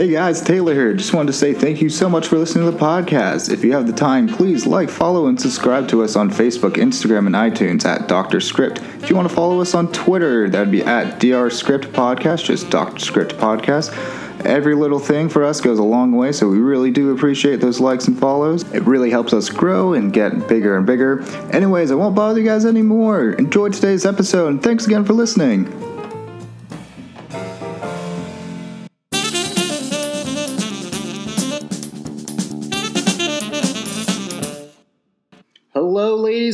Hey guys, Taylor here. Just wanted to say thank you so much for listening to the podcast. If you have the time, please like, follow, and subscribe to us on Facebook, Instagram, and iTunes at Dr. Script. If you want to follow us on Twitter, that'd be at Dr. Script Podcast, just Dr. Script Podcast. Every little thing for us goes a long way, so we really do appreciate those likes and follows. It really helps us grow and get bigger and bigger. Anyways, I won't bother you guys anymore. Enjoy today's episode, and thanks again for listening.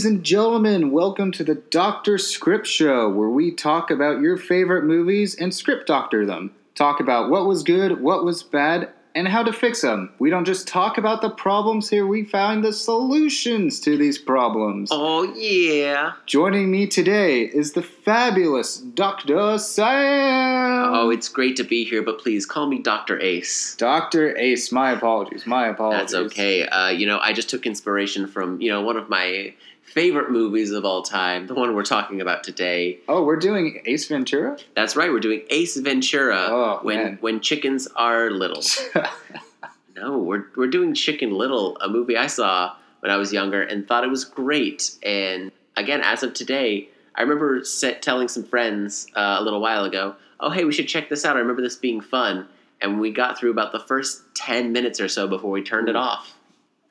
Ladies and gentlemen. Welcome to the Doctor Script Show, where we talk about your favorite movies and script doctor them. Talk about what was good, what was bad, and how to fix them. We don't just talk about the problems here, we find the solutions to these problems. Oh yeah. Joining me today is the fabulous Dr. Sam. Oh, it's great to be here, but please call me Dr. Ace. Dr. Ace, my apologies. My apologies. That's okay. Uh, you know, I just took inspiration from, you know, one of my favorite movies of all time, the one we're talking about today. Oh, we're doing Ace Ventura? That's right, we're doing Ace Ventura Oh, when man. when chickens are little. no, we're we're doing Chicken Little, a movie I saw when I was younger and thought it was great. And again, as of today, I remember set, telling some friends uh, a little while ago, "Oh, hey, we should check this out. I remember this being fun." And we got through about the first ten minutes or so before we turned it off.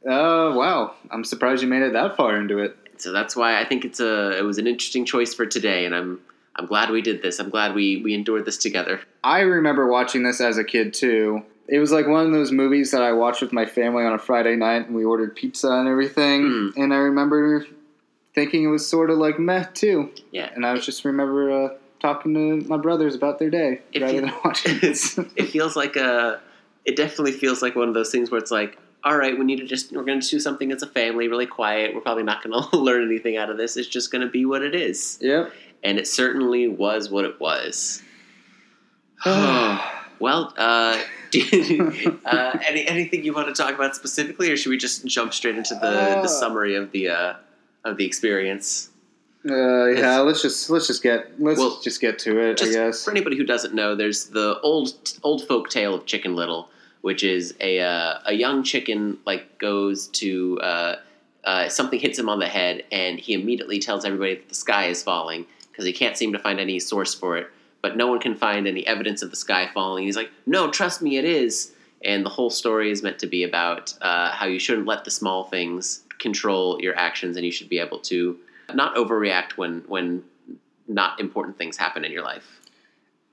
Oh, wow. I'm surprised you made it that far into it. So that's why I think it's a it was an interesting choice for today, and I'm I'm glad we did this. I'm glad we we endured this together. I remember watching this as a kid too. It was like one of those movies that I watched with my family on a Friday night, and we ordered pizza and everything. Mm. And I remember thinking it was sort of like meh too. Yeah. And I was just remember uh, talking to my brothers about their day If rather you- than watching this. it feels like a it definitely feels like one of those things where it's like all right we need to just we're going to do something as a family really quiet we're probably not going to learn anything out of this it's just going to be what it is yep. and it certainly was what it was well uh, you- uh, any, anything you want to talk about specifically or should we just jump straight into the, Uh, the summary of the uh, of the experience Uh, yeah, let's just let's just get let's Well, just get to it. I guess. for anybody who doesn't know, there's the old old folk tale of Chicken Little, which is a uh, a young chicken like goes to uh, uh, something hits him on the head, and he immediately tells everybody that the sky is falling because he can't seem to find any source for it. But no one can find any evidence of the sky falling. He's like, "No, trust me, it is." And the whole story is meant to be about uh, how you shouldn't let the small things control your actions, and you should be able to not overreact when when not important things happen in your life.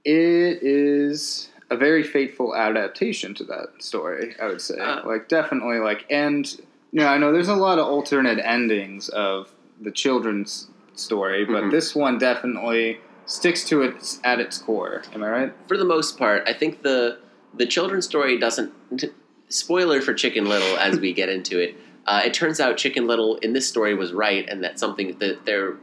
It is a very faithful adaptation to that story, I would say. Uh, like definitely like and you know, I know there's a lot of alternate endings of the children's story, but Mhm. this one definitely sticks to it at its core. Am I right? For the most part, I think the the children's story doesn't. Spoiler for Chicken Little as we get into it. Uh, it turns out Chicken Little in this story was right, and that something that there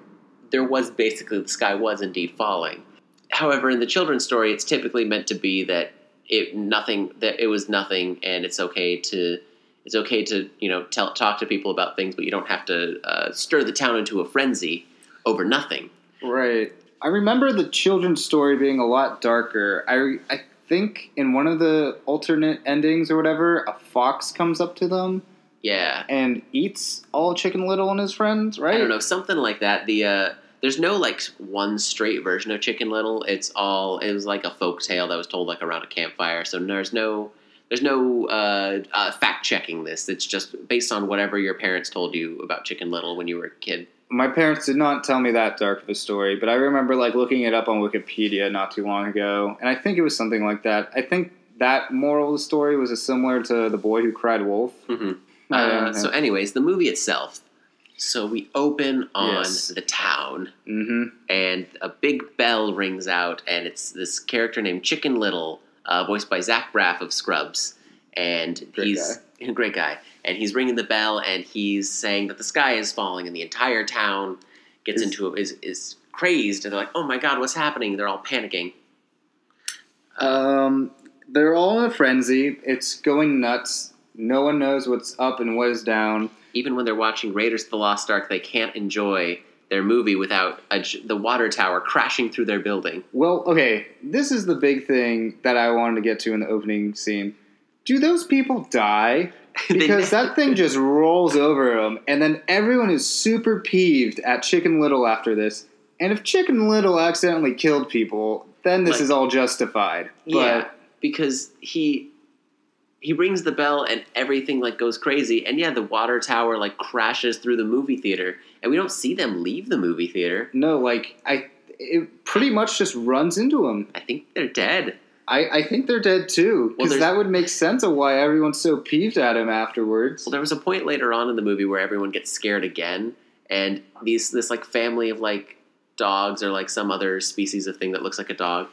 there was basically the sky was indeed falling. However, in the children's story, it's typically meant to be that it nothing that it was nothing, and it's okay to it's okay to you know tell, talk to people about things, but you don't have to uh, stir the town into a frenzy over nothing. Right. I remember the children's story being a lot darker. I I think in one of the alternate endings or whatever, a fox comes up to them Yeah, and eats all Chicken Little and his friends, right? I don't know, something like that. The uh, there's no like one straight version of Chicken Little. It's all it was like a folk tale that was told like around a campfire. So there's no there's no uh, uh, fact checking this. It's just based on whatever your parents told you about Chicken Little when you were a kid. My parents did not tell me that dark of a story, but I remember like looking it up on Wikipedia not too long ago, and I think it was something like that. I think that moral of the story was similar to the boy who cried wolf. hmm Uh, so, anyways, the movie itself. So we open on Yes. the town, Mm-hmm. and a big bell rings out, and it's this character named Chicken Little, uh, voiced by Zach Braff of Scrubs, and Great he's a great guy, and he's ringing the bell, and he's saying that the sky is falling, and the entire town gets Is- into is is crazed, and they're like, "Oh my god, what's happening?" They're all panicking. Um, they're all in a frenzy. It's going nuts. No one knows what's up and what is down. Even when they're watching Raiders of the Lost Ark, they can't enjoy their movie without a, the water tower crashing through their building. Well, okay, this is the big thing that I wanted to get to in the opening scene. Do those people die? Because that thing just rolls over them, and then everyone is super peeved at Chicken Little after this. And if Chicken Little accidentally killed people, then this Like- is all justified. Yeah, because he he rings the bell and everything like goes crazy, and yeah, the water tower like crashes through the movie theater, and we don't see them leave the movie theater. no, like I, it pretty much just runs into them. I think they're dead. I, I think they're dead too, because there's- that would make sense of why everyone's so peeved at him afterwards. Well, there was a point later on in the movie where everyone gets scared again, and these this like family of like dogs or like some other species of thing that looks like a dog.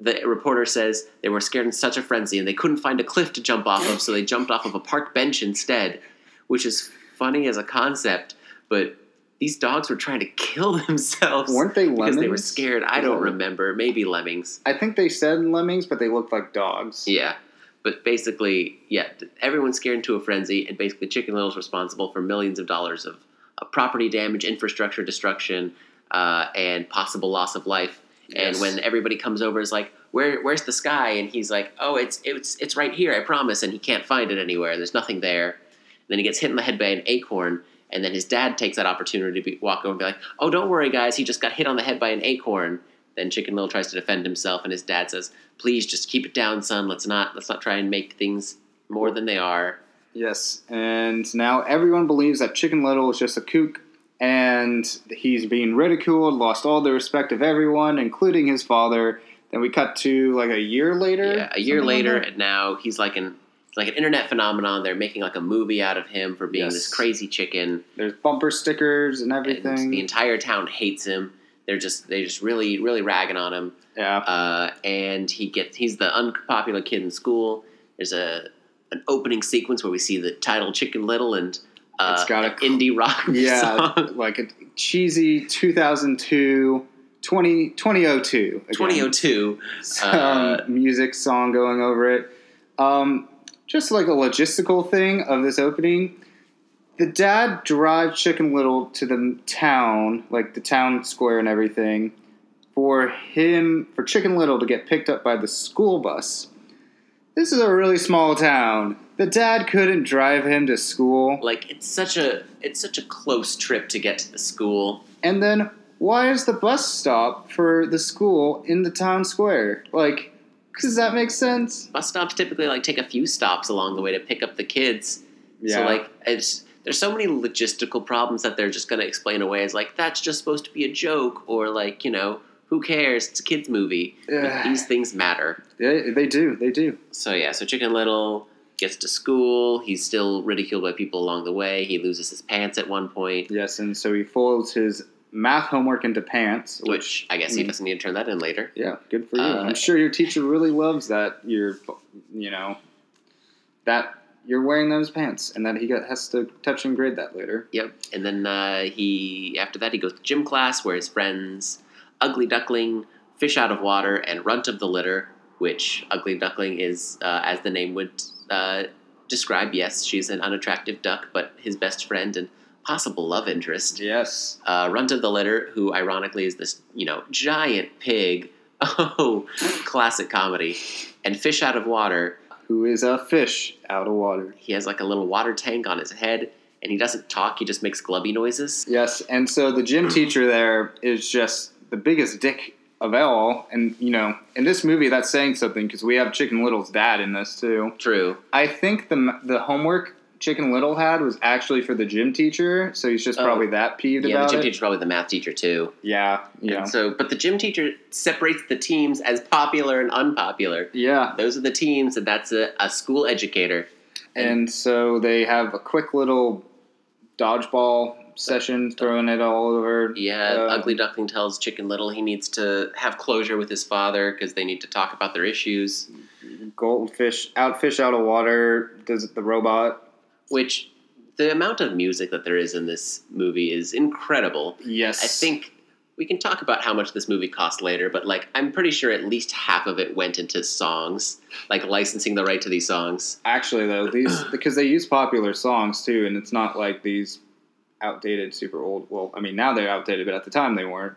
The reporter says they were scared in such a frenzy and they couldn't find a cliff to jump off of, so they jumped off of a park bench instead, which is funny as a concept, but these dogs were trying to kill themselves Weren't they because they were scared. I don't remember. Maybe lemmings. I think they said lemmings, but they looked like dogs. Yeah. But basically, yeah, everyone's scared into a frenzy, and basically, Chicken Little's responsible for millions of dollars of, of property damage, infrastructure destruction, uh, and possible loss of life. And Yes. when everybody comes over, is like, "Where, where's the sky?" And he's like, "Oh, it's it's it's right here, I promise." And he can't find it anywhere. There's nothing there. And then he gets hit in the head by an acorn, and then his dad takes that opportunity to be, walk over and be like, "Oh, don't worry, guys. He just got hit on the head by an acorn." Then Chicken Little tries to defend himself, and his dad says, "Please, just keep it down, son. Let's not let's not try and make things more than they are." Yes, and now everyone believes that Chicken Little is just a kook, and he's being ridiculed, lost all the respect of everyone, including his father. Then we cut to like a year later. Yeah, a year something like later, and now he's like an like an internet phenomenon. They're making like a movie out of him for being Yes. this crazy chicken. there's bumper stickers and And everything. the entire town hates him. They're just they just really really ragging on him. yeah, uh, and he gets he's the unpopular kid in school. There's a an opening sequence where we see the title Chicken Little and uh, It's got a- an indie rock yeah, song. like a cheesy 2002, 20, 2002. again. 2002. some Uh, music song going over it. Um, just like a logistical thing of this opening, the dad drives Chicken Little to the town, like the town square and everything, for him, for Chicken Little to get picked up by the school bus. This is a really small town. The dad couldn't drive him to school. Like it's such a it's such a close trip to get to the school. And then why is the bus stop for the school in the town square? Like, does that make sense? Bus stops typically like take a few stops along the way to pick up the kids. Yeah. So like it's there's so many logistical problems that they're just going to explain away as like that's just supposed to be a joke or like you know who cares it's a kids movie. But these things matter. Yeah, they do. They do. So yeah, so Chicken Little gets to school. He's still ridiculed by people along the way. He loses his pants at one point, Yes, and so he folds his math homework into pants. which I guess he Mm. doesn't need to turn that in later. yeah, good for you. Uh, I'm sure your teacher really loves that you're, you know, that you're wearing those pants, and that he got, has to touch and grade that later. Yep. And then uh, he after that he goes to gym class where his friends Ugly Duckling, Fish Out of Water, and Runt of the Litter, which Ugly Duckling is uh, as the name would uh, describe. Yes, she's an unattractive duck, but his best friend and possible love interest. Yes. uh, Runt of the Litter, who ironically is this, you know, giant pig. Oh, classic comedy. And Fish Out of Water, Who is a fish out of water? he has like a little water tank on his head, and he doesn't talk, he just makes glubby noises. Yes, and so the gym teacher there is just the biggest dick of all, and you know, in this movie, that's saying something because we have Chicken Little's dad in this too. True. I think the the homework Chicken Little had was actually for the gym teacher, so he's just Oh. probably that peeved Yeah, the gym it. teacher's probably the math teacher too. Yeah, yeah. And so, but the gym teacher separates the teams as popular and unpopular. yeah, Those are the teams, and that's a, a school educator. and so they have a quick little dodgeball session, throwing it all over. Yeah, Uh, Ugly Duckling tells Chicken Little he needs to have closure with his father because they need to talk about their issues. Goldfish, out fish out of water. Does it the robot? which the amount of music that there is in this movie is incredible. Yes, I think we can talk about how much this movie cost later, but like I'm pretty sure at least half of it went into songs, like licensing the right to these songs. Actually, though, these because they use popular songs too, and it's not like these outdated, super old. Well, I mean now they're outdated, but at the time they weren't.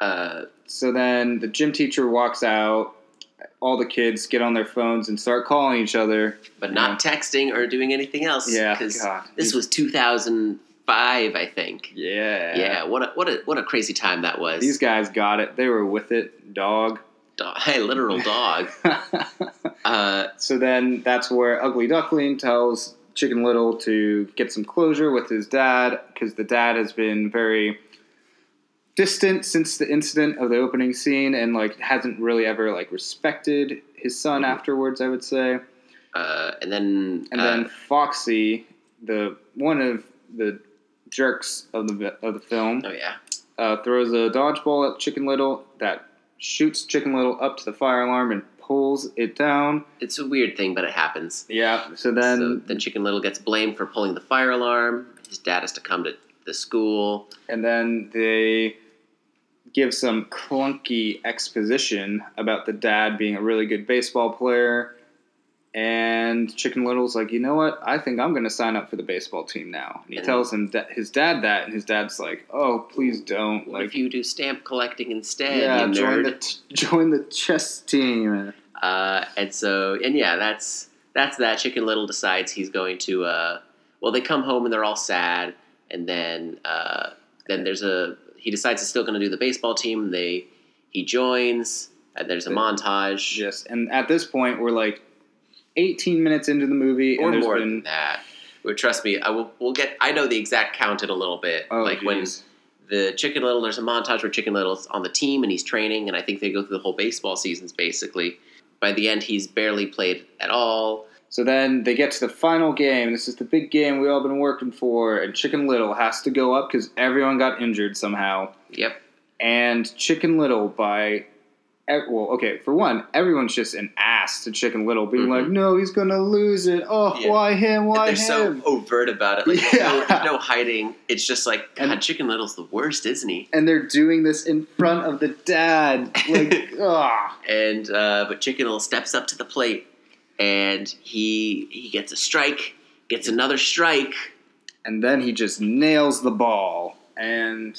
Uh, So then the gym teacher walks out. All the kids get on their phones and start calling each other. but not texting or doing anything else. Yeah, because this was 2005, I think. Yeah, Yeah, what a what a what a crazy time that was. These guys got it. They were with it, dog. dog, hey, literal dog. Uh, so then that's where Ugly Duckling tells Chicken Little to get some closure with his dad because the dad has been very distant since the incident of the opening scene and like hasn't really ever like respected his son Mhm. afterwards. I would say. uh, and then And uh, then Foxy, the one of the jerks of the of the film, oh yeah, uh, throws a dodgeball at Chicken Little that shoots Chicken Little up to the fire alarm and pulls it down. it's a weird thing, but it happens. Yeah. So then, so then Chicken Little gets blamed for pulling the fire alarm. His dad has to come to the school. and then they give some clunky exposition about the dad being a really good baseball player. And Chicken Little's like, you know what? I think I'm going to sign up for the baseball team now. And he And- tells him that his dad that, and his dad's like, oh, please don't. What like, if you do stamp collecting instead, yeah, you join the t- join the chess team. Uh, and so, and yeah, that's that's that. Chicken Little decides he's going to. Uh, well, they come home and they're all sad, and then uh, then there's a he decides he's still going to do the baseball team. They he joins. And there's a montage, Yes, and at this point, we're like 18 minutes into the movie, or and there's more been than that. But trust me, I will. We'll get. I know the exact count in a little bit. oh, like when the Chicken Little, there's a montage where Chicken Little's on the team and he's training, and I think they go through the whole baseball seasons basically. By the end, he's barely played at all. So then they get to the final game. This is the big game we all been working for, and Chicken Little has to go up because everyone got injured somehow. Yep. And Chicken Little by well, okay, for one, everyone's just an ass to Chicken Little, being Mhm. like, "No, he's gonna lose it. Oh, Yeah. why him? Why they're him?" so overt about it. Like no, Yeah. there's no hiding. It's just like God, And- Chicken Little's the worst, isn't he? and they're doing this in front of the dad. Like, ah. And uh, but Chicken Little steps up to the plate, and he he gets a strike, gets another strike, And then he just nails the ball and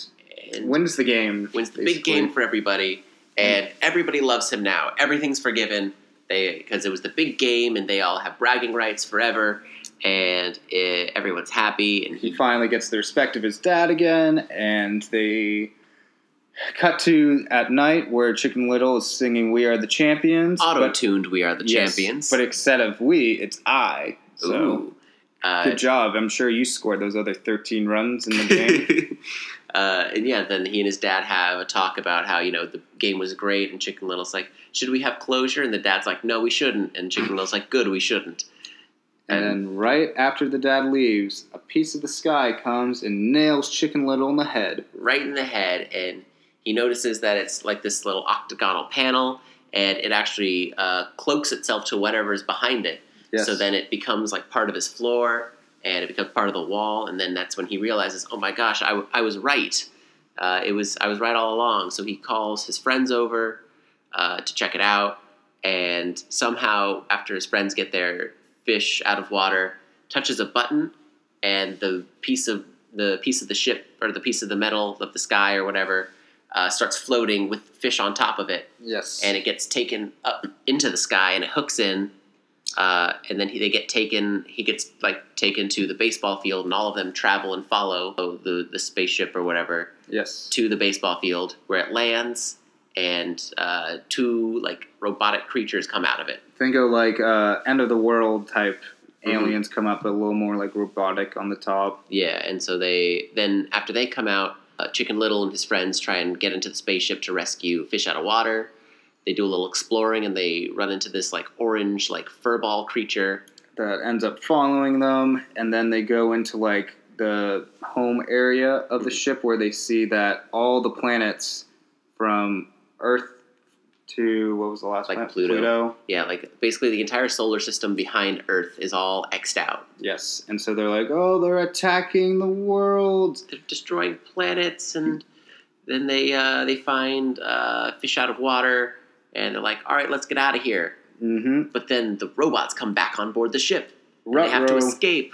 and wins the game. wins the big game for everybody, and everybody loves him now. Everything's forgiven. They because it was the big game, and they all have bragging rights forever, and it, everyone's happy. And he he finally gets the respect of his dad again, and they cut to at night where Chicken Little is singing "We Are the Champions." auto but- tuned. We are the yes, champions. but instead of "we," it's "I." So Ooh. Uh, good job. I'm sure you scored those other 13 runs in the game. uh, and yeah, then he and his dad have a talk about how you know the game was great, and Chicken Little's like, "Should we have closure?" And the dad's like, "No, we shouldn't." And Chicken Little's like, "Good, we shouldn't." and then right after the dad leaves, a piece of the sky comes and nails Chicken Little in the head. right in the head, and he notices that it's like this little octagonal panel, and it actually uh, cloaks itself to whatever is behind it. Yes. So then it becomes like part of his floor, and it becomes part of the wall, and then that's when he realizes, oh my gosh, I, I was right. Uh, it was I was right all along. So he calls his friends over uh, to check it out, and somehow after his friends get their fish out of water, touches a button, and the piece of the piece of the ship or the piece of the metal of the sky or whatever uh, starts floating with fish on top of it, yes. and it gets taken up into the sky and it hooks in. Uh, and then he, they get taken. He gets like taken to the baseball field, and all of them travel and follow the the spaceship or whatever yes. to the baseball field where it lands, and uh, two like robotic creatures come out of it. Think of like uh, end of the world type Mhm. aliens come up, a little more like robotic on the top. Yeah, and so they then after they come out, uh, Chicken Little and his friends try and get into the spaceship to rescue fish out of water. They do a little exploring and they run into this like orange like furball creature. that ends up following them, and then they go into like the home area of the ship where they see that all the planets from Earth to what was the last Like planet? Pluto. Yeah, like basically the entire solar system behind Earth is all xed out. Yes, and so they're like, oh, they're attacking the world. They're destroying planets, and then they uh, they find uh, fish out of water, and they're like, "All right, let's get out of here." Mm-hmm. But then the robots come back on board the ship. and They have to escape.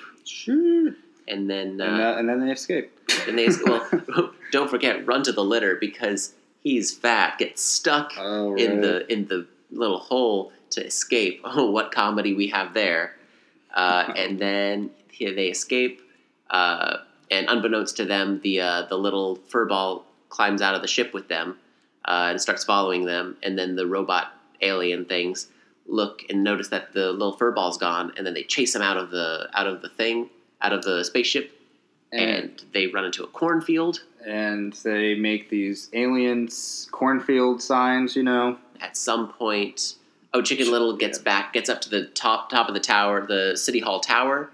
And then uh, and, uh, and then they escape. and they well, don't forget, Runt of the Litter because he's fat, gets stuck Oh, in the in the little hole to escape. Oh, what comedy we have there! Uh, and then here they escape, uh, and unbeknownst to them, the uh, the little furball climbs out of the ship with them uh, and starts following them. And then the robot alien things look and notice that the little furball's gone, and then they chase him out of the out of the thing, out of the spaceship, and, and they run into a cornfield. and they make these aliens cornfield signs. You know. at some point oh chicken little gets Yeah. back gets up to the top top of the tower the city hall tower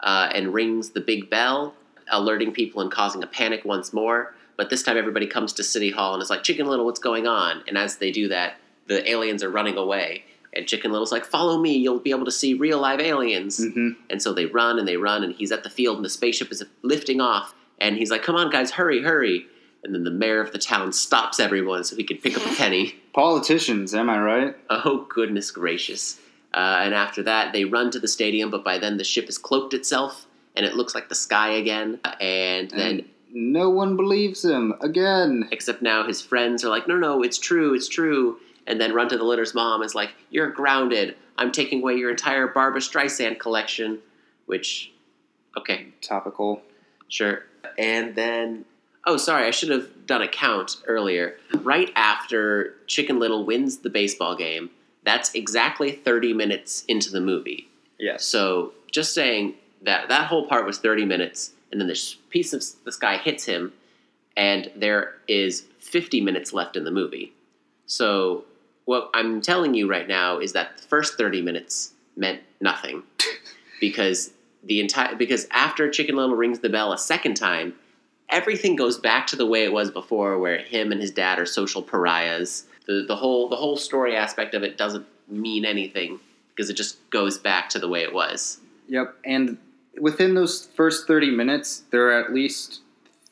uh, and rings the big bell alerting people and causing a panic once more but this time everybody comes to city hall and is like chicken little what's going on and as they do that the aliens are running away and chicken little's like follow me you'll be able to see real live aliens hmm and so they run and they run, and he's at the field, and the spaceship is lifting off. And he's like, "Come on, guys, hurry, hurry!" And then the mayor of the town stops everyone so he can pick up a penny. Politicians, am I right? Oh goodness gracious! Uh, and after that, they run to the stadium, but by then the ship has cloaked itself, and it looks like the sky again. And then, And no one believes him again. except now, his friends are like, "No, no, it's true, it's true." And then Runt of the Litter's mom is like, "You're grounded. I'm taking away your entire Barbra Streisand collection." Which, okay, Topical. Sure. And then, oh, sorry, I should have done a count earlier. Right after Chicken Little wins the baseball game, that's exactly 30 minutes into the movie. Yes. So just saying that that whole part was 30 minutes, and then this piece of the sky hits him, and there is 50 minutes left in the movie. So what I'm telling you right now is that the first 30 minutes meant nothing because the entire because after Chicken Little rings the bell a second time, everything goes back to the way it was before, where him and his dad are social pariahs. The the whole the whole story aspect of it doesn't mean anything because it just goes back to the way it was. Yep. And within those first 30 minutes, there are at least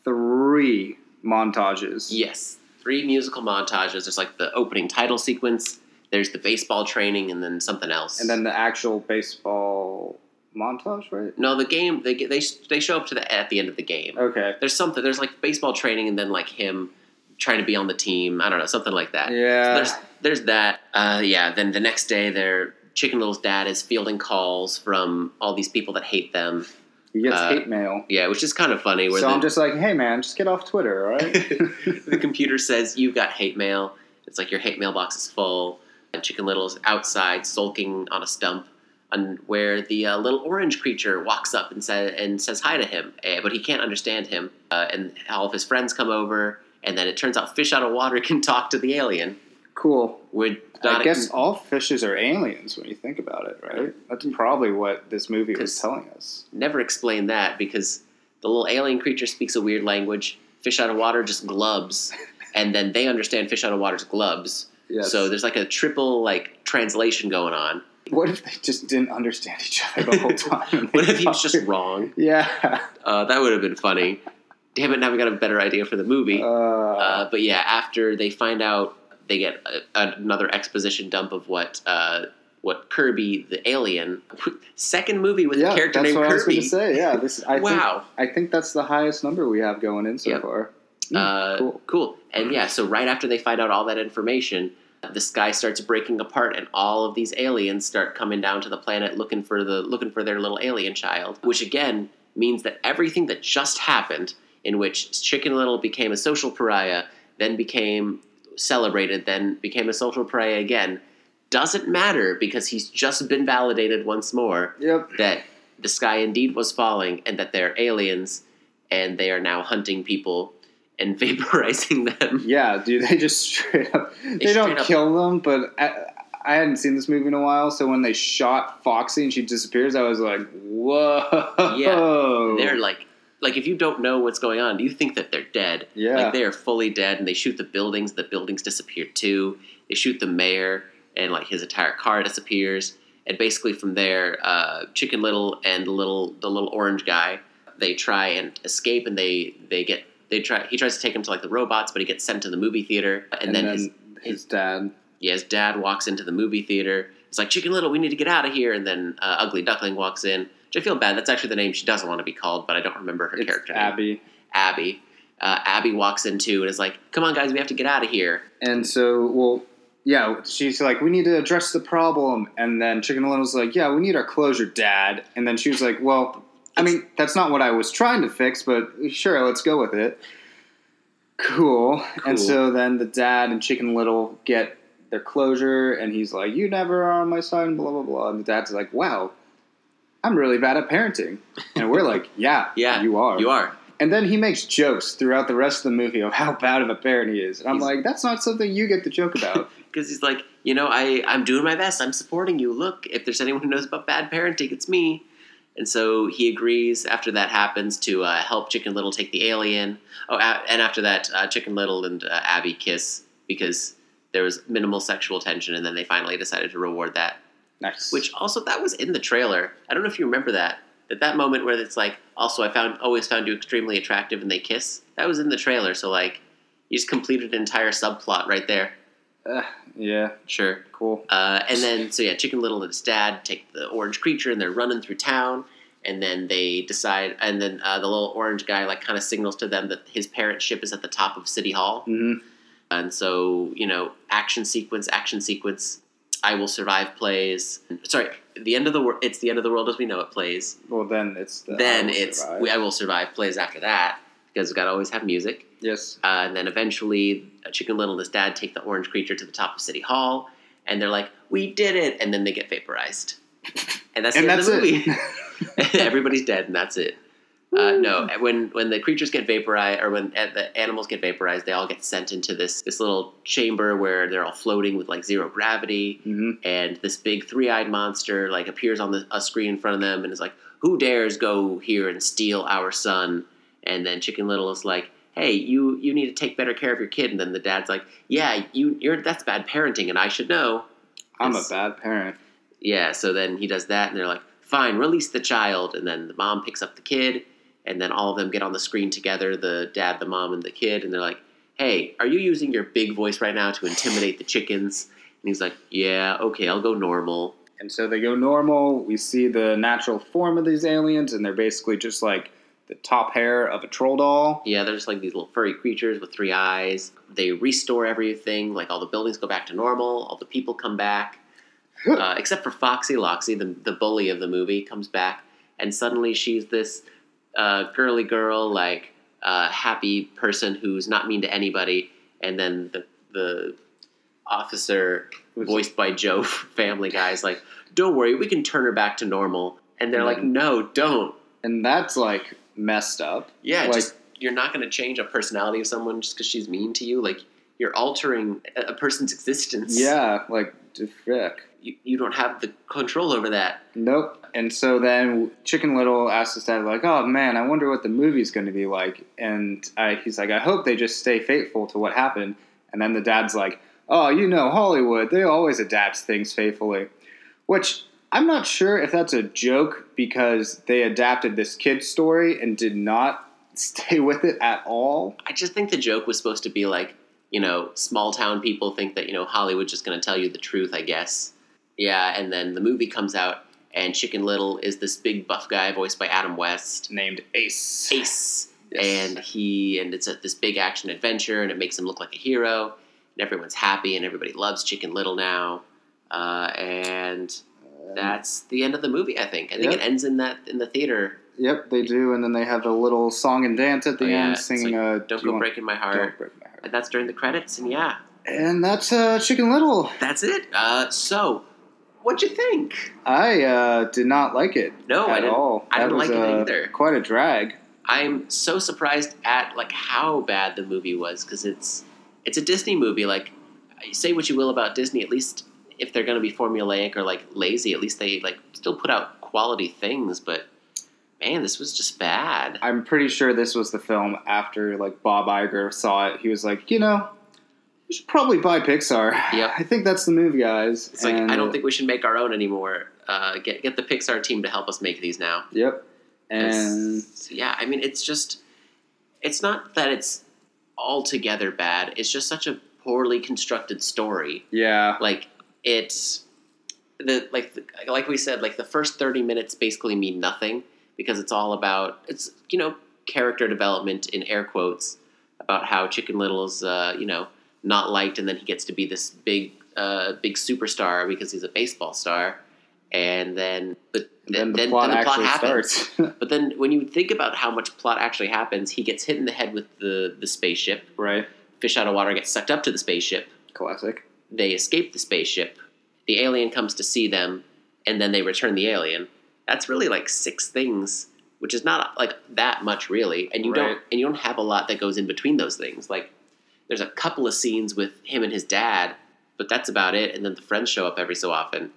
three montages. Yes, three musical montages. There's like the opening title sequence. There's the baseball training, and then something else. And then the actual baseball montage, right? no, the game they they they show up to the at the end of the game. Okay. There's something. There's like baseball training, and then like him trying to be on the team. I don't know, something like that. Yeah. there's there's that. Uh, yeah. Then the next day, their Chicken Little's dad is fielding calls from all these people that hate them. he gets uh, hate mail. Yeah, which is kind of funny. Where So the, I'm just like, hey man, just get off Twitter, all right? the computer says you've got hate mail. It's like your hate mail box is full. And Chicken Little is outside sulking on a stump, and where the uh, little orange creature walks up and says and says hi to him, eh, but he can't understand him. Uh, and all of his friends come over, and then it turns out fish out of water can talk to the alien. cool. Would I guess all fishes are aliens when you think about it, right? That's probably what this movie was telling us. never explain that because the little alien creature speaks a weird language. Fish out of water just glubs, and then they understand fish out of water's glubs. Yes. So there's like a triple like translation going on. what if they just didn't understand each other the whole time? What if he was just wrong? Yeah. Uh, that would have been funny. Damn it! Now we got a better idea for the movie. Uh, Uh, but yeah, after they find out, they get a, another exposition dump of what uh, what Kirby the alien second movie with yeah, a character that's named what I was Kirby. going to say. Yeah, this. I wow. Think, I think that's the highest number we have going in so Yep. far. Uh, cool. cool. And yeah, so right after they find out all that information, the sky starts breaking apart, and all of these aliens start coming down to the planet looking for the looking for their little alien child. Which again means that everything that just happened, in which Chicken Little became a social pariah, then became celebrated, then became a social prey again, doesn't matter because he's just been validated once more Yep. that the sky indeed was falling and that they're aliens and they are now hunting people and vaporizing them. Yeah, dude, they just straight up. They, don't up- kill them, but I, I hadn't seen this movie in a while, so when they shot Foxy and she disappears, I was like, whoa. Yeah, they're like, like if you don't know what's going on, do you think that they're dead. Yeah. Like they are fully dead, and they shoot the buildings. The buildings disappear too. They shoot the mayor, and like his entire car disappears. And basically from there, uh, Chicken Little and the little the little orange guy, they try and escape, and they they get they try. He tries to take him to like the robots, but he gets sent to the movie theater, and, and then, then his his dad. yeah, his dad walks into the movie theater, it's like Chicken Little, we need to get out of here. And then uh, Ugly Duckling walks in, which I feel bad. That's actually the name she doesn't want to be called, but I don't remember her It's character name. Abby. Abby. Uh, Abby walks in too and is like, "Come on, guys, we have to get out of here." And so, well, yeah, she's like, we need to address the problem. And then Chicken Little's like, yeah, we need our closure, Dad. And then she was like, well, I mean, that's not what I was trying to fix, but sure, let's go with it. Cool. And so then the dad and Chicken Little get their closure, and he's like, you never are on my side, and blah, blah, blah. And the dad's like, wow, I'm really bad at parenting. And we're like, yeah, Yeah, you are. You are. And then he makes jokes throughout the rest of the movie of how bad of a parent he is. And I'm He's- like, that's not something you get to joke about. Because he's like, you know, I, I'm doing my best. I'm supporting you. Look, if there's anyone who knows about bad parenting, it's me. And so he agrees after that happens to uh, help Chicken Little take the alien. Oh, a- and after that, uh, Chicken Little and uh, Abby kiss because there was minimal sexual tension, and then they finally decided to reward that. Nice. Which also that was in the trailer. I don't know if you remember that. That that moment where it's like, also I found always found you extremely attractive, and they kiss. That was in the trailer. So like, you just completed an entire subplot right there. Uh, yeah, Sure. cool. Uh, and then, so yeah, Chicken Little and his dad take the orange creature and they're running through town. And then they decide, and then uh, the little orange guy like kind of signals to them that his parent ship is at the top of City Hall. hmm And so, you know, action sequence, action sequence. I will survive plays. Sorry, the end of the world. It's the end of the world as we know it plays. Well, then it's the then I it's Survive. we, I will survive plays after that because we got to always have music. yes. Uh, and then eventually, Chicken Little and his dad take the orange creature to the top of City Hall, and they're like, "We did it!" And then they get vaporized, and that's And the end that's of the it. movie. Everybody's dead, and that's it. Uh, no, when when the creatures get vaporized, or when the animals get vaporized, they all get sent into this this little chamber where they're all floating with like zero gravity, hmm and this big three eyed monster like appears on the a screen in front of them and is like, "Who dares go here and steal our son?" And then Chicken Little is like, "Hey, you you need to take better care of your kid." And then the dad's like, "Yeah, you you're that's bad parenting, and I should know." I'm a bad parent. Yeah, so then he does that, and they're like, "Fine, release the child." And then the mom picks up the kid, and then all of them get on the screen together the dad, the mom, and the kid, and they're like, "Hey, are you using your big voice right now to intimidate the chickens?" And he's like, "Yeah, okay, I'll go normal." And so they go normal. We see the natural form of these aliens, and they're basically just like the top hair of a troll doll. Yeah, they're just like these little furry creatures with three eyes. They restore everything, like all the buildings go back to normal, all the people come back. Uh, except for Foxy Loxy, the, the bully of the movie, comes back, and suddenly she's this uh, girly girl, like uh, happy person who's not mean to anybody. And then the the officer, voiced by Joe Family Guy, is like, "Don't worry, we can turn her back to normal." And they're And like, then- "No, don't." And that's like messed up. Yeah, Like- just you're not going to change a personality of someone just because she's mean to you. Like you're altering a person's existence. Yeah, like the frick. you, you don't have the control over that. Nope. And so then Chicken Little asks his dad, like, "Oh man, I wonder what the movie's going to be like." And I, he's like, "I hope they just stay faithful to what happened." And then the dad's like, "Oh, you know Hollywood, they always adapt things faithfully," which I'm not sure if that's a joke because they adapted this kid's story and did not stay with it at all. I just think the joke was supposed to be like, you know, small town people think that you know Hollywood's just going to tell you the truth. I guess. Yeah, and then the movie comes out, and Chicken Little is this big buff guy voiced by Adam West. Named Ace. Ace. Yes. and he and it's a, this big action adventure and it makes him look like a hero and everyone's happy and everybody loves chicken little now uh, and that's the end of the movie i think i think Yep. it ends in that in the theater Yep, they do, and then they have a little song and dance at the Oh, yeah, end, singing like, uh, don't Do go breaking my heart Don't break my heart. and that's during the credits and yeah And that's uh, Chicken Little. that's it uh, so what'd you think I uh, did not like it no at i didn't all. I That didn't was, like it uh, either. Quite a drag. i'm so surprised at like how bad the movie was because it's it's a disney movie like say what you will about disney at least if they're going to be formulaic or like lazy at least they like still put out quality things but man this was just bad I'm pretty sure this was the film after like Bob Iger saw it. He was like, you know, you should probably buy Pixar. Yep. I think that's the move, guys. it's like i don't think we should make our own anymore uh, get, get the pixar team to help us make these now Yep. And yeah i mean it's just it's not that it's altogether bad it's just such a poorly constructed story yeah, like it's the like the, like we said, like the first thirty minutes basically mean nothing because it's all about it's you know character development in air quotes about how Chicken Little's uh, you know not liked, and then he gets to be this big uh, big superstar because he's a baseball star, and then but then, then, the plot then the plot happens. starts. But then when you think about how much plot actually happens, he gets hit in the head with the the spaceship. right. Fish out of water gets sucked up to the spaceship. Classic. They escape the spaceship. The alien comes to see them, and then they return the alien. That's really like six things, which is not like that much really. And you Right. don't and you don't have a lot that goes in between those things. Like there's a couple of scenes with him and his dad, but that's about it. And then the friends show up every so often.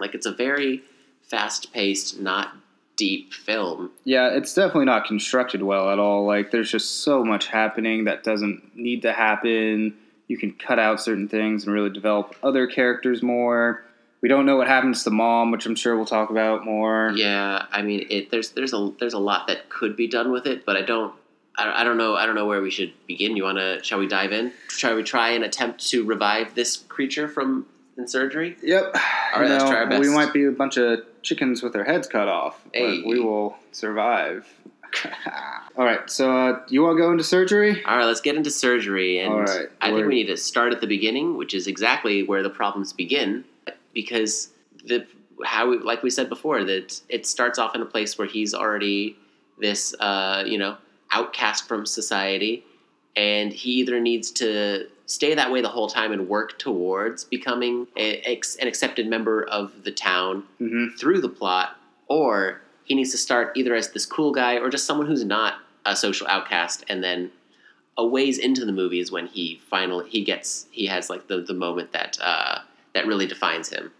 Like it's a very fast paced, not deep film. Yeah, it's definitely not constructed well at all. Like, there's just so much happening that doesn't need to happen. You can cut out certain things and really develop other characters more. We don't know what happens to mom, which I'm sure we'll talk about more. Yeah, I mean, it, there's there's a there's a lot that could be done with it, but I don't I, I don't know I don't know where we should begin. You wanna shall we dive in? Shall we try and attempt to revive this creature from in surgery? Yep. All right, You let's try our best. We might be a bunch of chickens with their heads cut off, Hey. but we will survive. all right, so uh, you want to go into surgery? All right, let's get into surgery, and All right, I think we need to start at the beginning, which is exactly where the problems begin, because the how we, like we said before that it starts off in a place where he's already this uh, you know outcast from society, and he either needs to stay that way the whole time and work towards becoming a, an accepted member of the town Mm-hmm. through the plot, or he needs to start either as this cool guy or just someone who's not a social outcast, and then a ways into the movie is when he finally he gets he has like the, the moment that uh, that really defines him.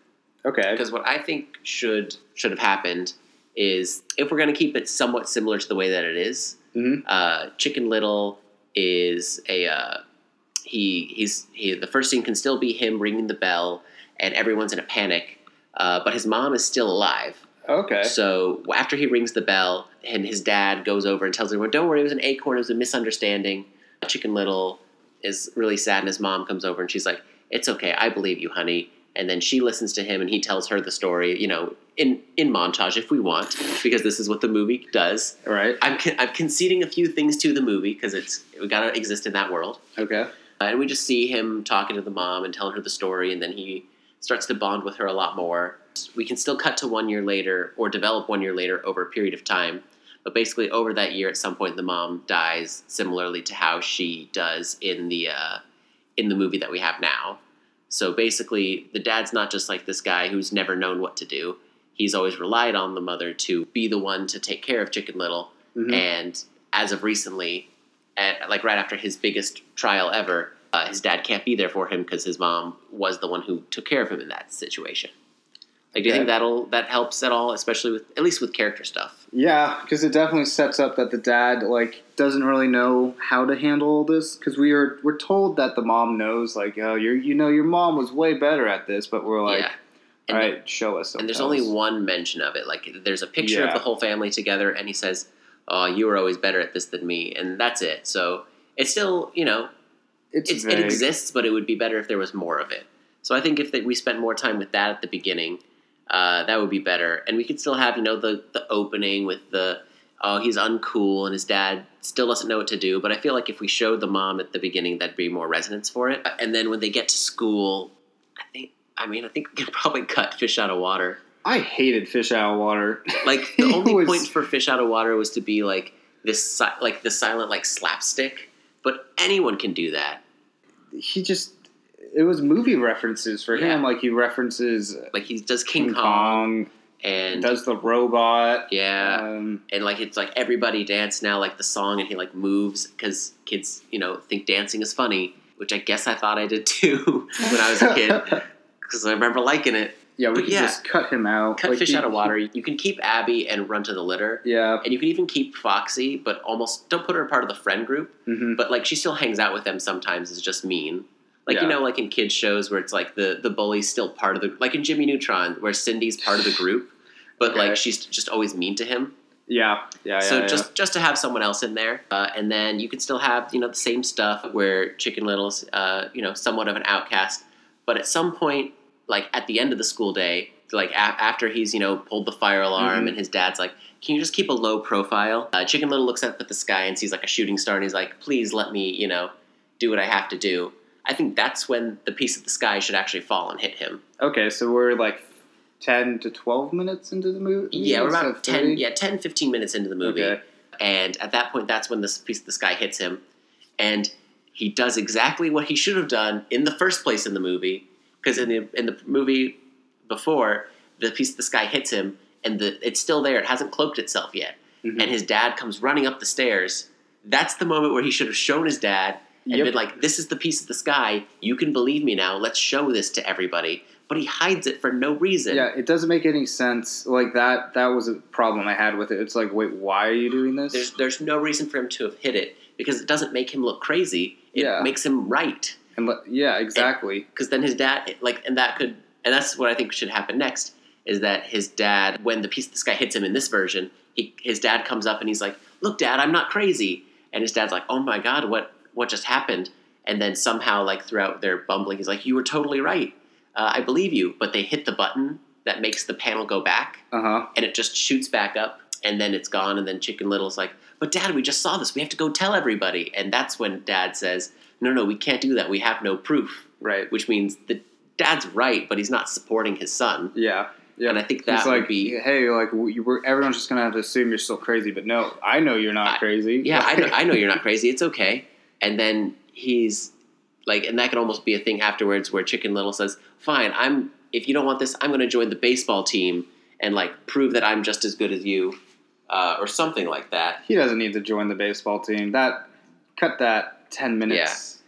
Okay. Because what I think should should have happened is if we're going to keep it somewhat similar to the way that it is, Mhm. uh, Chicken Little is a uh, he he's he the first scene can still be him ringing the bell and everyone's in a panic, uh, but his mom is still alive. Okay. So after he rings the bell and his dad goes over and tells everyone, "Don't worry, it was an acorn. It was a misunderstanding." Chicken Little is really sad, and his mom comes over and she's like, "It's okay. I believe you, honey." And then she listens to him, and he tells her the story. You know, in in montage if we want, because this is what the movie does. All right. I'm con- I'm conceding a few things to the movie because it's we got to exist in that world. Okay. Uh, and we just see him talking to the mom and telling her the story, and then he starts to bond with her a lot more. We can still cut to one year later or develop one year later over a period of time, but basically over that year, at some point, the mom dies, similarly to how she does in the uh, in the movie that we have now. So basically, the dad's not just like this guy who's never known what to do. He's always relied on the mother to be the one to take care of Chicken Little, Mhm. and as of recently, at, like right after his biggest trial ever, uh, his dad can't be there for him because his mom was the one who took care of him in that situation. Like, do you Okay. think that'll that helps at all, especially with at least with character stuff? Yeah, because it definitely sets up that the dad like doesn't really know how to handle all this. Because we are we're told that the mom knows, like, oh, you're you know your mom was way better at this, but we're like, yeah, all and, right, show us. and there's only one mention of it. Like, there's a picture of the whole family together, and he says, "Oh, you were always better at this than me," and that's it. So it's still, you know, It's, it's, it exists, but it would be better if there was more of it. So I think if that we spent more time with that at the beginning, uh, that would be better. And we could still have, you know, the the opening with the oh he's uncool and his dad still doesn't know what to do. But I feel like if we showed the mom at the beginning, that'd be more resonance for it. And then when they get to school, I think I mean I think we could probably cut fish out of water. I hated fish out of water. Like the only was- point for fish out of water was to be like this si- like the silent like slapstick. But anyone can do that. he just it was movie references for Yeah. him. Like he references Like he does King, King Kong, Kong, and does the robot. yeah, Um, and like it's like everybody dance now like the song and he like moves because kids you know think dancing is funny which i guess i thought i did too when i was a kid because i remember liking it yeah, we But could yeah. just cut him out. cut Like, fish he- out of water you can keep abby and Runt of the Litter Yeah. and you can even keep foxy but almost don't put her part of the friend group hmm but like she still hangs out with them sometimes is just mean like Yeah. you know like in kids shows where it's like the the bully's still part of the like in jimmy neutron where cindy's part of the group but Okay. like she's just always mean to him Yeah. Yeah. so yeah, just just to have someone else in there, uh, and then you can still have you know the same stuff where Chicken Little's uh, you know somewhat of an outcast, but at some point, like at the end of the school day, like a- after he's you know pulled the fire alarm Mhm. and his dad's like can you just keep a low profile uh, chicken little looks up at the sky and sees like a shooting star and he's like please let me you know do what i have to do i think that's when the piece of the sky should actually fall and hit him Okay, so we're like ten to twelve minutes into the movie. yeah we're about of 10 30? yeah 10 15 minutes into the movie Okay. and at that point that's when this piece of the sky hits him and he does exactly what he should have done in the first place in the movie because in the in the movie before the piece of the sky hits him and the it's still there it hasn't cloaked itself yet Mhm. and his dad comes running up the stairs that's the moment where he should have shown his dad and Yep. been like this is the piece of the sky you can believe me now let's show this to everybody but he hides it for no reason Yeah, it doesn't make any sense. Like that. That was a problem I had with it. It's like, wait, why are you doing this? there's there's no reason for him to have hit it because it doesn't make him look crazy. It Yeah. makes him right. and yeah, exactly. Because then his dad like and that could and that's what I think should happen next is that his dad when the piece of the sky hits him in this version, he his dad comes up and he's like, "Look, dad, I'm not crazy." And his dad's like, "Oh my god, what what just happened?" And then somehow like throughout their bumbling, he's like, "You were totally right. Uh, I believe you." But they hit the button that makes the panel go back Uh huh. and it just shoots back up and then it's gone and then chicken little's like but dad we just saw this we have to go tell everybody and that's when dad says no no we can't do that we have no proof Right. which means the dad's right but he's not supporting his son Yeah. Yeah. and i think that like, would be hey, like you were, everyone's just gonna have to assume you're still crazy, but no, I know you're not I- crazy. yeah I know, I know you're not crazy it's okay and then he's like and that could almost be a thing afterwards where chicken little says fine i'm if you don't want this i'm going to join the baseball team and like prove that i'm just as good as you uh, or something like that He doesn't need to join the baseball team. That cut that ten minutes.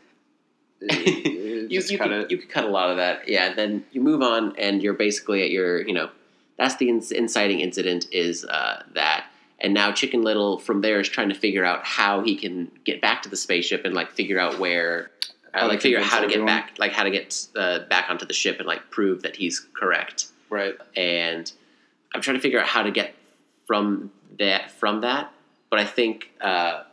you, you, cut could, you could cut a lot of that. Yeah, then you move on, and you're basically at your, you know, that's the inciting incident is uh, that. And now Chicken Little from there is trying to figure out how he can get back to the spaceship and like figure out where, uh, like figure out how to get back, like how to get uh, back onto the ship and like prove that he's correct. right. And I'm trying to figure out how to get from that from that. But I think uh,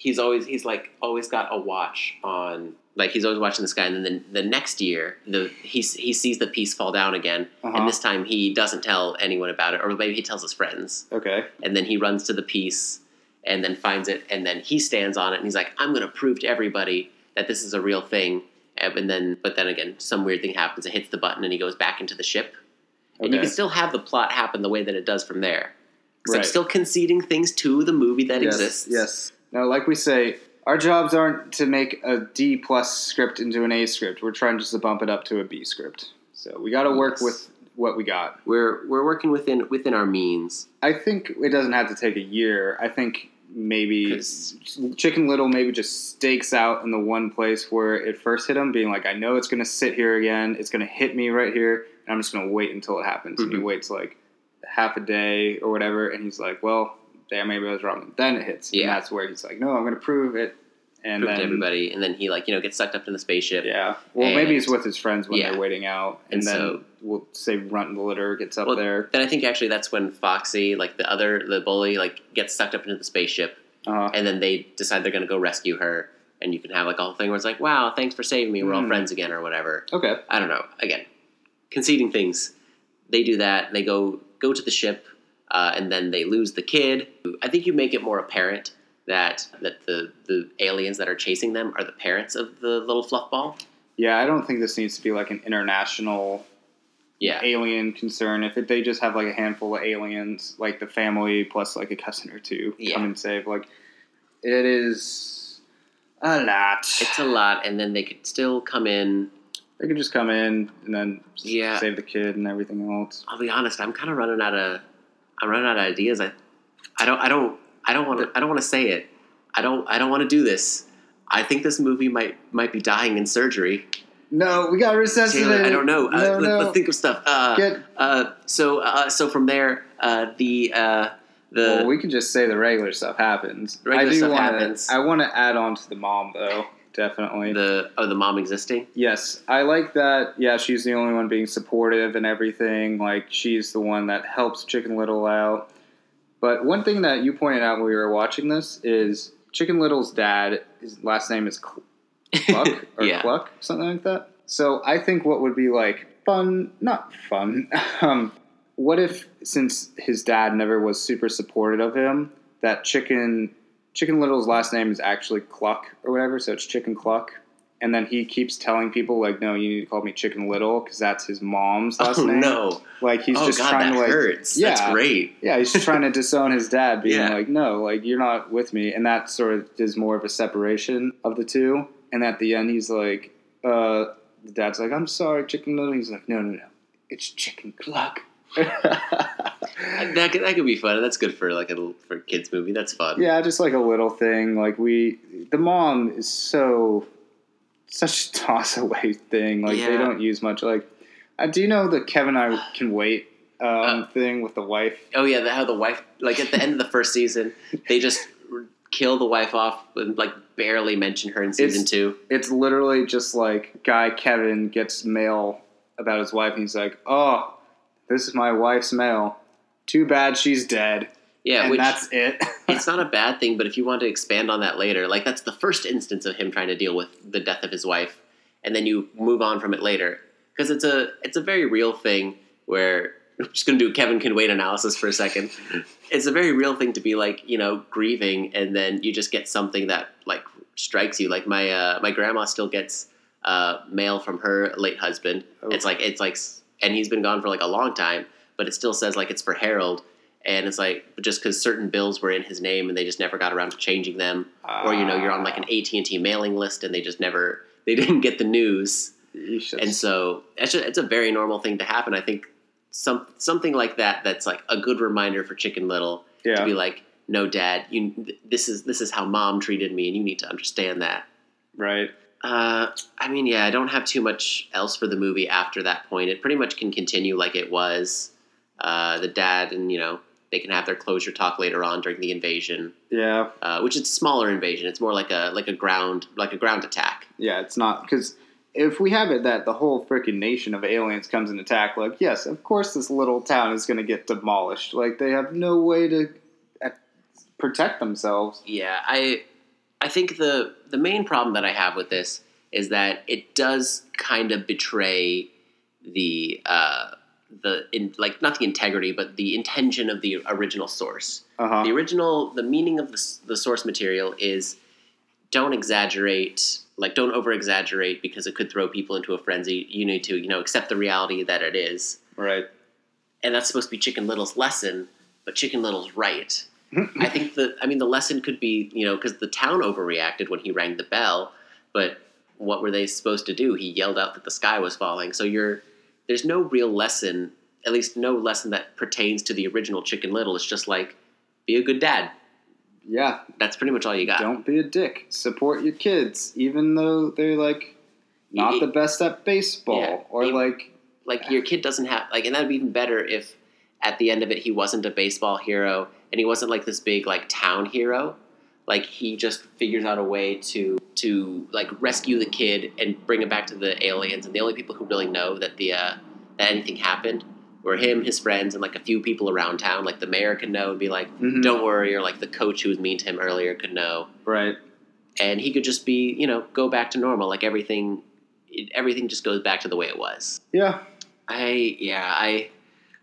he's always he's like always got a watch on like he's always watching the sky and then the, the next year the he, he sees the piece fall down again Uh-huh. and this time he doesn't tell anyone about it or maybe he tells his friends. Okay. and then he runs to the piece and then finds it and then he stands on it and he's like i'm going to prove to everybody that this is a real thing. And then but then again some weird thing happens it hits the button and he goes back into the ship. And you can still have the plot happen the way that it does from there. Because i'm still conceding things to the movie that yes, exists. Yes. Now, like we say, our jobs aren't to make a D plus script into an A script. We're trying just to bump it up to a B script. So we got to work Yes. with what we got. we're we're working within within our means I think it doesn't have to take a year. I think maybe Chicken Little maybe just stakes out in the one place where it first hit him, being like, I know it's going to sit here again. It's going to hit me right here, and I'm just going to wait until it happens. And he Mhm. waits like half a day or whatever, and he's like, well, damn, maybe I was wrong. Then it hits. Yeah. And that's where he's like, no, I'm going to prove it. And prove then, to everybody and then he like you know gets sucked up in the spaceship Yeah. Well, And- maybe he's with his friends when Yeah. they're waiting out, and, And then so- we'll say Runt the Litter gets up Well, there. then i think actually that's when foxy like the other the bully like gets sucked up into the spaceship Uh, and then they decide they're going to go rescue her and you can have like a whole thing where it's like wow thanks for saving me we're all Hmm. friends again or whatever okay. i don't know again conceding things they do that they go go to the ship uh, and then they lose the kid i think you make it more apparent that that the the aliens that are chasing them are the parents of the little fluff ball Yeah, I don't think this needs to be like an international yeah alien concern. If it, they just have like a handful of aliens, like the family plus like a cousin or two, Yeah. come and save, like it is a lot. it's a lot and then they could still come in they could just come in and then Yeah. save the kid and everything else. I'll be honest. I'm kind of running out of. I'm running out of ideas. I, I don't. I don't. I don't want to. I don't want to say it. I don't. I don't want to do this. I think this movie might might be dying in surgery. No, we got resuscitate. Taylor, I don't know. Uh, No, let, no. us think of stuff. Uh, Get, uh, so uh, so from there, uh, the uh, the well, we can just say the regular stuff happens. Regular I do stuff wanna, happens. I want to add on to the mom though, definitely. the oh the mom existing. Yes, I like that. Yeah, she's the only one being supportive and everything. Like she's the one that helps Chicken Little out. But one thing that you pointed out when we were watching this is Chicken Little's dad. His last name is Cl- Cluck or Yeah. Cluck, something like that. So I think what would be like fun, not fun. Um, what if, since his dad never was super supportive of him, that Chicken Chicken Little's last name is actually Cluck or whatever, so it's Chicken Cluck, and then he keeps telling people like, "No, you need to call me Chicken Little because that's his mom's last oh name." no! Like he's oh just god, trying to like, hurts. Yeah. That's great. yeah, he's just trying to disown his dad, being Yeah. like, "No, like you're not with me," and that sort of is more of a separation of the two. And at the end, he's like, uh, "The dad's like, I'm sorry, Chicken Little." He's like, "No, no, no, it's Chicken Cluck." That could, that could be fun. That's good for like a for a kids movie. That's fun. yeah, just like a little thing. Like we, the mom is so such a toss away thing. Like they don't use much. Like, uh, do you know the Kevin I can wait um, Uh, thing with the wife? Oh yeah, the, how the wife like at the end of the first season they just kill the wife off and like barely mention her in season It's- two. It's literally just like guy Kevin gets mail about his wife, and he's like, "Oh, this is my wife's mail. Too bad she's dead." Yeah, and which that's it. it's not a bad thing, but if you want to expand on that later, like that's the first instance of him trying to deal with the death of his wife, and then you move on from it later because it's a it's a very real thing where I'm just gonna do a Kevin can wait analysis for a second. It's a very real thing to be like you know grieving, and then you just get something that like strikes you. Like my uh, my grandma still gets uh, mail from her late husband. Oh. It's like it's like, and he's been gone for like a long time, but it still says like it's for Harold. And it's like just because certain bills were in his name and they just never got around to changing them. Or you know you're on like an ah. at&t mailing list and they just never they didn't get the news. And so it's, just, it's a very normal thing to happen. I think some something like that that's like a good reminder for chicken little to be like no dad you this is this is how mom treated me and you need to understand that. Right. Uh, I mean, yeah, I don't have too much else for the movie after that point. It pretty much can continue like it was. Uh, the dad and you know they can have their closure talk later on during the invasion, Yeah, uh, which is a smaller invasion. It's more like a like a ground like a ground attack. yeah. It's not because if we have it that the whole freaking nation of aliens comes and attack, like yes, of course this little town is going to get demolished. Like they have no way to uh, protect themselves. Yeah, I I think the the main problem that I have with this is that it does kind of betray the uh, the in, like not the integrity, but the intention of the original source. Uh huh. the original the meaning of the, the source material is don't exaggerate like don't over exaggerate because it could throw people into a frenzy you need to you know accept the reality that it is Right. and that's supposed to be chicken little's lesson but chicken little's right i think the i mean the lesson could be you know because the town overreacted when he rang the bell but what were they supposed to do he yelled out that the sky was falling so you're there's no real lesson at least no lesson that pertains to the original chicken little it's just like be a good dad Yeah. that's pretty much all you got. Don't be a dick. Support your kids, even though they're like not Y- the best at baseball Yeah, or like Like your kid doesn't have like, and that'd be even better if at the end of it he wasn't a baseball hero and he wasn't like this big like town hero. Like he just figures out a way to to like rescue the kid and bring it back to the aliens. And the only people who really know that the uh, that anything happened were him, his friends, and like a few people around town. Like the mayor could know and be like, Mhm. "Don't worry," or like the coach who was mean to him earlier could know. right. and he could just be you know go back to normal like everything everything just goes back to the way it was Yeah. i yeah i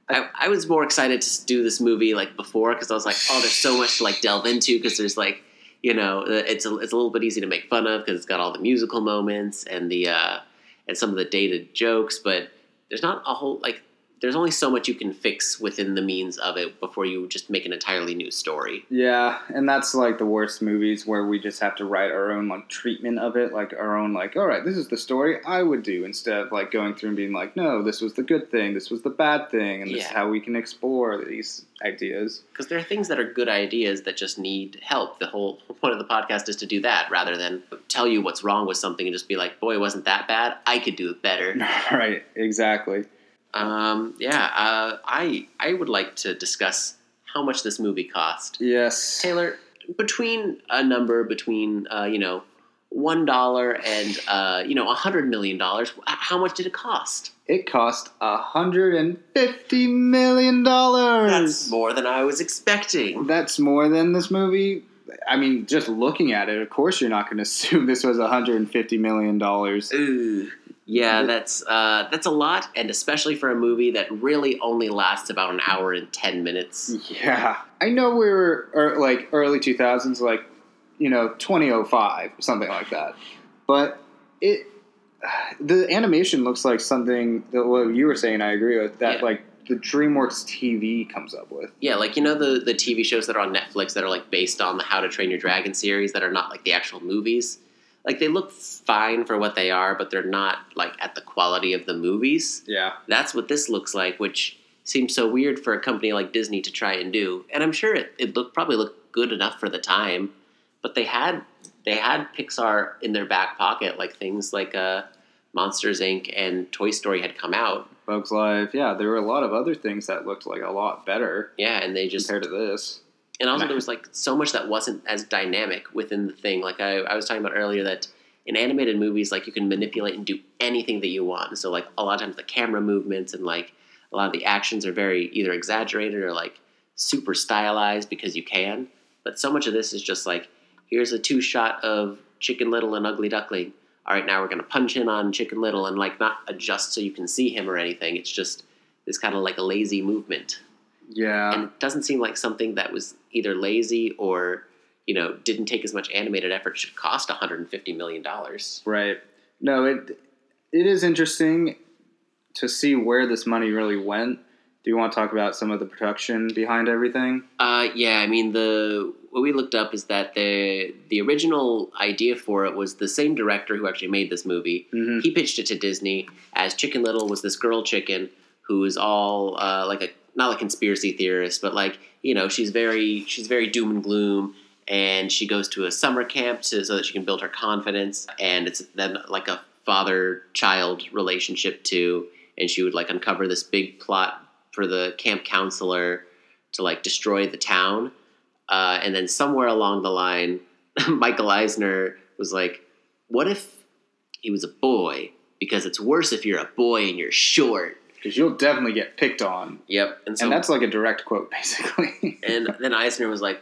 i, I was more excited to do this movie like before because i was like oh there's so much to like delve into because there's like you know uh, it's a, it's a little bit easy to make fun of because it's got all the musical moments and the uh and some of the dated jokes but there's not a whole like there's only so much you can fix within the means of it before you just make an entirely new story Yeah, and that's like the worst movies where we just have to write our own like treatment of it, like our own like, all right, this is the story I would do instead of like going through and being like, no, this was the good thing, this was the bad thing, and this is how we can explore these ideas. because there are things that are good ideas that just need help. The whole point of the podcast is to do that rather than tell you what's wrong with something and just be like, "Boy, it wasn't that bad? I could do it better." right, exactly. Um, yeah, uh, I I would like to discuss how much this movie cost. Yes. Taylor, between a number between uh, you know one dollar and uh, you know a hundred million dollars, how much did it cost? It cost a hundred and fifty million dollars. That's more than I was expecting. That's more than this movie. I mean, just looking at it, of course, you're not going to assume this was a 150 million dollars. Yeah, that's uh, that's a lot, and especially for a movie that really only lasts about an hour and ten minutes. Yeah, I know we were er, like early two thousands, like you know twenty oh five something like that. But it, the animation looks like something that what you were saying. I agree with that. Yeah. Like the DreamWorks TV comes up with. Yeah, like you know the the TV shows that are on Netflix that are like based on the How to Train Your Dragon series that are not like the actual movies. Like they look fine for what they are, but they're not like at the quality of the movies. Yeah, That's what this looks like, which seems so weird for a company like Disney to try and do. And I'm sure it, it looked probably looked good enough for the time, but they had they had Pixar in their back pocket, like things like uh, Monsters Inc. and Toy Story had come out. Bugs Life. Yeah, there were a lot of other things that looked like a lot better Yeah, and they just compared to this. And also there was like so much that wasn't as dynamic within the thing. Like I, I was talking about earlier that in animated movies, like you can manipulate and do anything that you want. So like a lot of times the camera movements and like a lot of the actions are very either exaggerated or like super stylized because you can. But so much of this is just like here's a two shot of Chicken Little and Ugly Duckling. All right, now we're gonna punch in on Chicken Little and like not adjust so you can see him or anything. It's just this kind of like a lazy movement Yeah, and it doesn't seem like something that was either lazy or you know didn't take as much animated effort should cost 150 million dollars Right. No, it it is interesting to see where this money really went. Do you want to talk about some of the production behind everything? uh, yeah i mean the what we looked up is that the the original idea for it was the same director who actually made this movie Mm-hmm. he pitched it to disney as chicken little was this girl chicken who is all uh, like a not a conspiracy theorist but like you know she's very she's very doom and gloom and she goes to a summer camp to, so that she can build her confidence and it's then like a father child relationship too and she would like uncover this big plot for the camp counselor to like destroy the town uh, and then somewhere along the line michael eisner was like what if he was a boy? Because it's worse if you're a boy and you're short Because you'll definitely get picked on, yep and so and that's like a direct quote, basically. and then Eisner was like,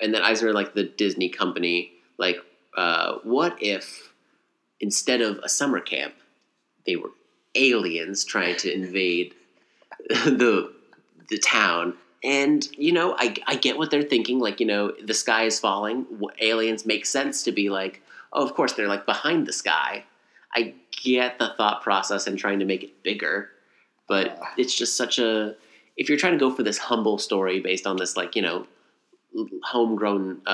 and then Eisner, like the Disney company, like, uh, what if instead of a summer camp, they were aliens trying to invade the the town? And you know, I I get what they're thinking. Like, you know, the sky is falling. Aliens make sense to be like, oh, of course they're like behind the sky. I get the thought process and trying to make it bigger, but Yeah. it's just such a if you're trying to go for this humble story based on this like you know homegrown uh,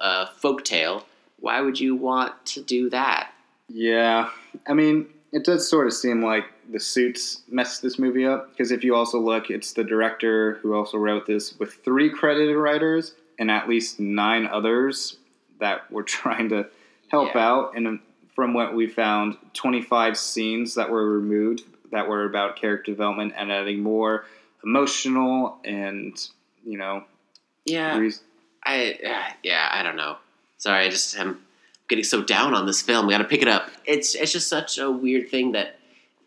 uh, folk tale, why would you want to do that? yeah, I mean, it does sort of seem like the suits messed this movie up. Because if you also look, it's the director who also wrote this with three credited writers and at least nine others that were trying to help Yeah. out. And from what we found, 25 scenes that were removed that were about character development and adding more emotional and, you know, Yeah, I uh, yeah I don't know. Sorry, I just am getting so down on this film. We got to pick it up. It's it's just such a weird thing that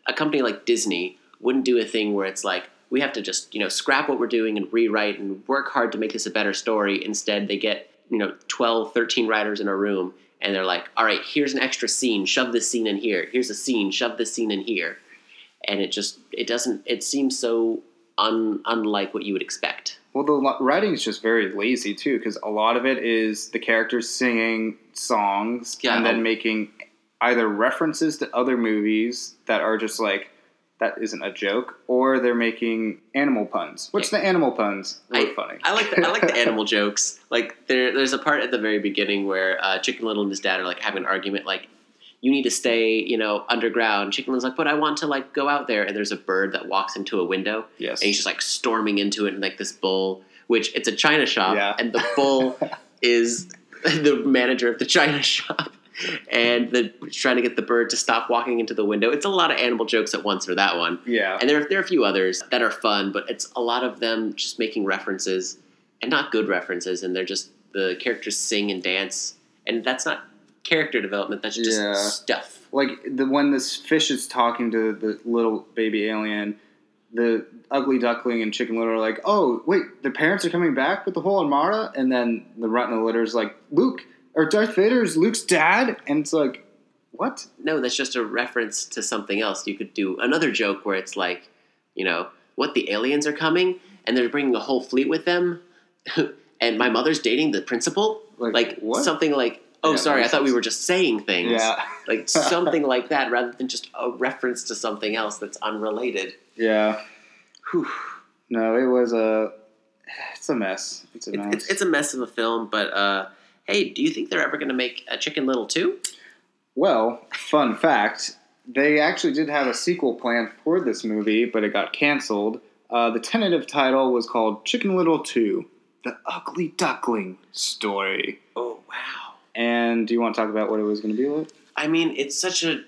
a company like Disney wouldn't do a thing where it's like we have to just you know scrap what we're doing and rewrite and work hard to make this a better story. Instead, they get you know 12, 13 writers in a room and they're like, all right, here's an extra scene. Shove this scene in here. Here's a scene. Shove this scene in here. And it just it doesn't. It seems so un, unlike what you would expect. Well, the writing is just very lazy too, because a lot of it is the characters singing songs Yeah. and then making either references to other movies that are just like that isn't a joke, or they're making animal puns. What's the animal puns? Really funny. I like the, I like the animal jokes. Like there, there's a part at the very beginning where uh, Chicken Little and his dad are like having an argument. Like, you need to stay, you know, underground. Chicken Little's like, but I want to like go out there. And there's a bird that walks into a window, yes. and he's just like storming into it, and like this bull, which it's a china shop, Yeah. and the bull is the manager of the china shop. And the trying to get the bird to stop walking into the window. It's a lot of animal jokes at once for that one. yeah. And there, there are a few others that are fun, but it's a lot of them just making references and not good references, and they're just the characters sing and dance, and that's not character development. That's just Yeah. stuff. like the when this fish is talking to the little baby alien, the ugly duckling and chicken little are like, "Oh, wait, the parents are coming back with the whole armada," and then the runt in the litter is like, "Luke or Darth Vader is Luke's dad," and it's like, What? No, that's just a reference to something else. You could do another joke where it's like, you know, what the aliens are coming and they're bringing a whole fleet with them, and my mother's dating the principal. Like what? something like, oh, Yeah, sorry, I thought we were just saying things. Yeah. like something like that, rather than just a reference to something else that's unrelated. Yeah. Whew. No, it was a. It's a mess. It's a mess. it's, it's a mess of a film, but uh, hey, do you think they're ever going to make a Chicken Little too? Well, fun fact: they actually did have a sequel planned for this movie, but it got canceled. Uh, the tentative title was called Chicken Little Two: The Ugly Duckling Story. Oh wow! And do you want to talk about what it was going to be like? I mean, it's such a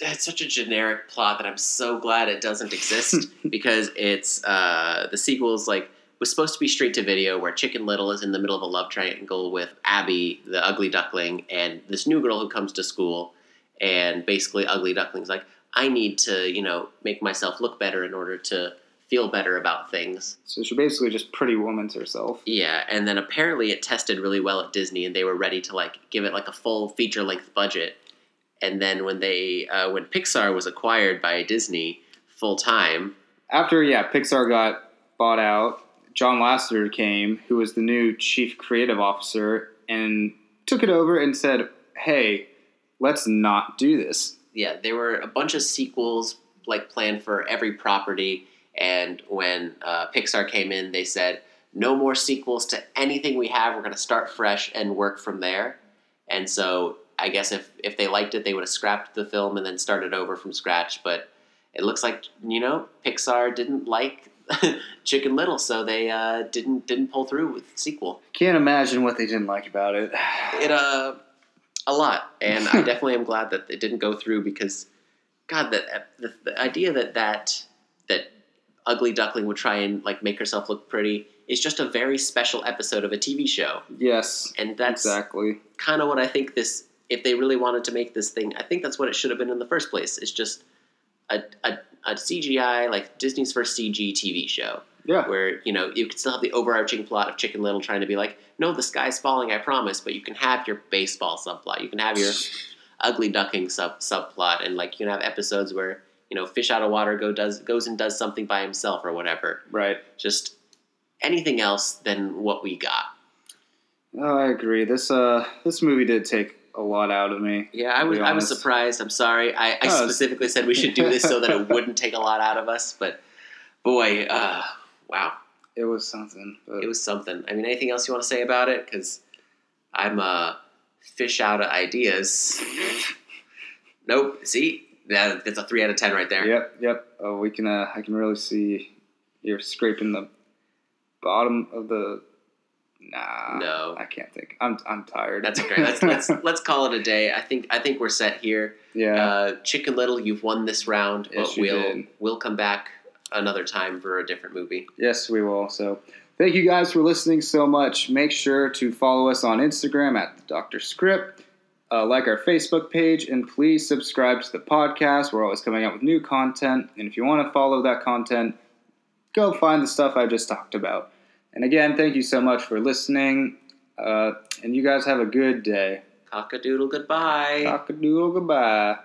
it's such a generic plot that I'm so glad it doesn't exist because it's uh, the sequel is like was supposed to be straight to video where Chicken Little is in the middle of a love triangle with Abby, the ugly duckling, and this new girl who comes to school, and basically Ugly Duckling's like, I need to you know make myself look better in order to feel better about things. So she basically just pretty woman's herself. Yeah, and then apparently it tested really well at Disney, and they were ready to like give it like a full feature length budget. And then when they uh, when Pixar was acquired by Disney full time, After yeah, Pixar got bought out. John Lasseter came, who was the new chief creative officer, and took it over and said, "Hey, let's not do this." yeah, there were a bunch of sequels like planned for every property. And when uh, Pixar came in, they said no more sequels to anything we have. We're going to start fresh and work from there. And so I guess if if they liked it, they would have scrapped the film and then started over from scratch. But it looks like you know Pixar didn't like Chicken Little, so they uh, didn't didn't pull through with the sequel. Can't imagine what they didn't like about it. It uh a lot, and I definitely am glad that it didn't go through because God, that the, the idea that that that ugly duckling would try and like make herself look pretty is just a very special episode of a TV show, yes, and that's exactly. kind of what I think this. If they really wanted to make this thing, I think that's what it should have been in the first place. It's just a, a, a CGI like Disney's first CG TV show Yeah, where you know you could still have the overarching plot of Chicken Little trying to be like, no, the sky's falling, I promise, but you can have your baseball subplot, you can have your ugly ducking sub subplot, and like you can have episodes where you know fish out of water go does goes and does something by himself or whatever. right. Just anything else than what we got. Oh, I agree. This uh, this movie did take a lot out of me. Yeah, I was I was surprised. I'm sorry. I, I it's- specifically said we should do this so that it wouldn't take a lot out of us, but boy, uh, wow. It was something. It was something. I mean, anything else you want to say about it? Because I'm a fish out of ideas. nope. See, that, that's a three out of ten right there. Yep, yep. Oh, we can. Uh, I can really see you're scraping the bottom of the. Nah. No. I can't think. I'm. I'm tired. That's okay. Let's let's let's call it a day. I think I think we're set here. yeah. Uh, Chicken Little, you've won this round, Yes, but we'll did. we'll come back another time for a different movie. Yes, we will. So, thank you guys for listening so much. Make sure to follow us on Instagram at the Doctor Script. Uh, like our Facebook page, and please subscribe to the podcast. We're always coming out with new content, and if you want to follow that content, go find the stuff I just talked about. And again, thank you so much for listening, uh, and you guys have a good day. Cock a doodle goodbye. Cock a doodle, goodbye.